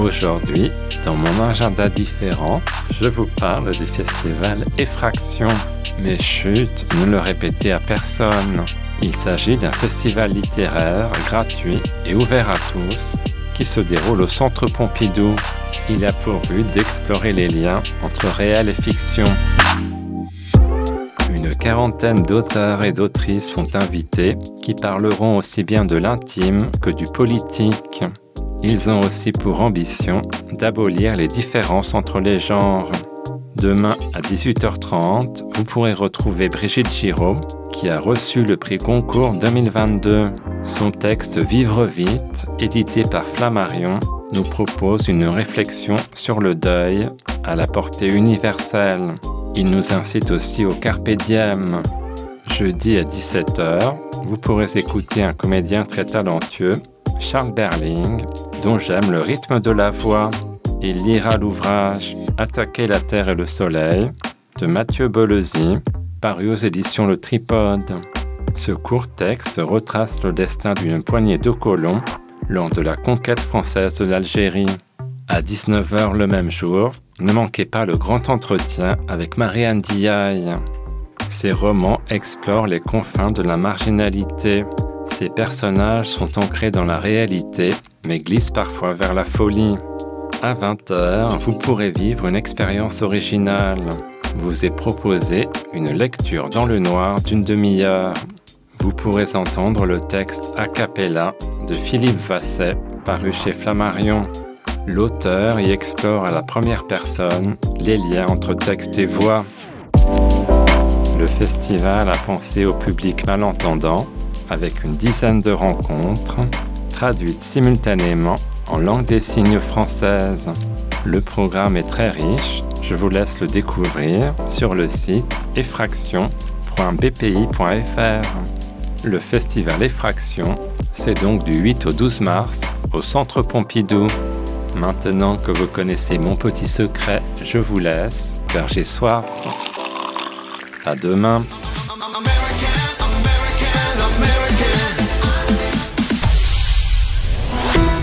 Aujourd'hui, dans mon agenda différent, je vous parle du festival Effraction. Mais chut, ne le répétez à personne. Il s'agit d'un festival littéraire gratuit et ouvert à tous qui se déroule au Centre Pompidou. Il a pour but d'explorer les liens entre réel et fiction. Une quarantaine d'auteurs et d'autrices sont invités qui parleront aussi bien de l'intime que du politique. Ils ont aussi pour ambition d'abolir les différences entre les genres. Demain à 18h30, vous pourrez retrouver Brigitte Giraud, qui a reçu le prix Concours 2022. Son texte Vivre vite, édité par Flammarion, nous propose une réflexion sur le deuil à la portée universelle. Il nous incite aussi au carpe diem. Jeudi à 17h, vous pourrez écouter un comédien très talentueux, Charles Berling, dont j'aime le rythme de la voix. Il lira l'ouvrage Attaquer la Terre et le Soleil de Mathieu Bolesi, paru aux éditions Le Tripode. Ce court texte retrace le destin d'une poignée de colons lors de la conquête française de l'Algérie. À 19h le même jour, ne manquez pas le grand entretien avec Marianne Diaye. Ses romans explorent les confins de la marginalité. Ses personnages sont ancrés dans la réalité, mais glissent parfois vers la folie. À 20h, vous pourrez vivre une expérience originale. Vous est proposé une lecture dans le noir d'une demi-heure. Vous pourrez entendre le texte a cappella de Philippe Vasset, paru chez Flammarion. L'auteur y explore à la première personne les liens entre texte et voix. Le festival a pensé au public malentendant avec une dizaine de rencontres traduites simultanément en langue des signes française. Le programme est très riche, je vous laisse le découvrir sur le site effraction.bpi.fr. Le festival Effraction, c'est donc du 8 au 12 mars au Centre Pompidou. Maintenant que vous connaissez mon petit secret, je vous laisse car j'ai soif. À demain.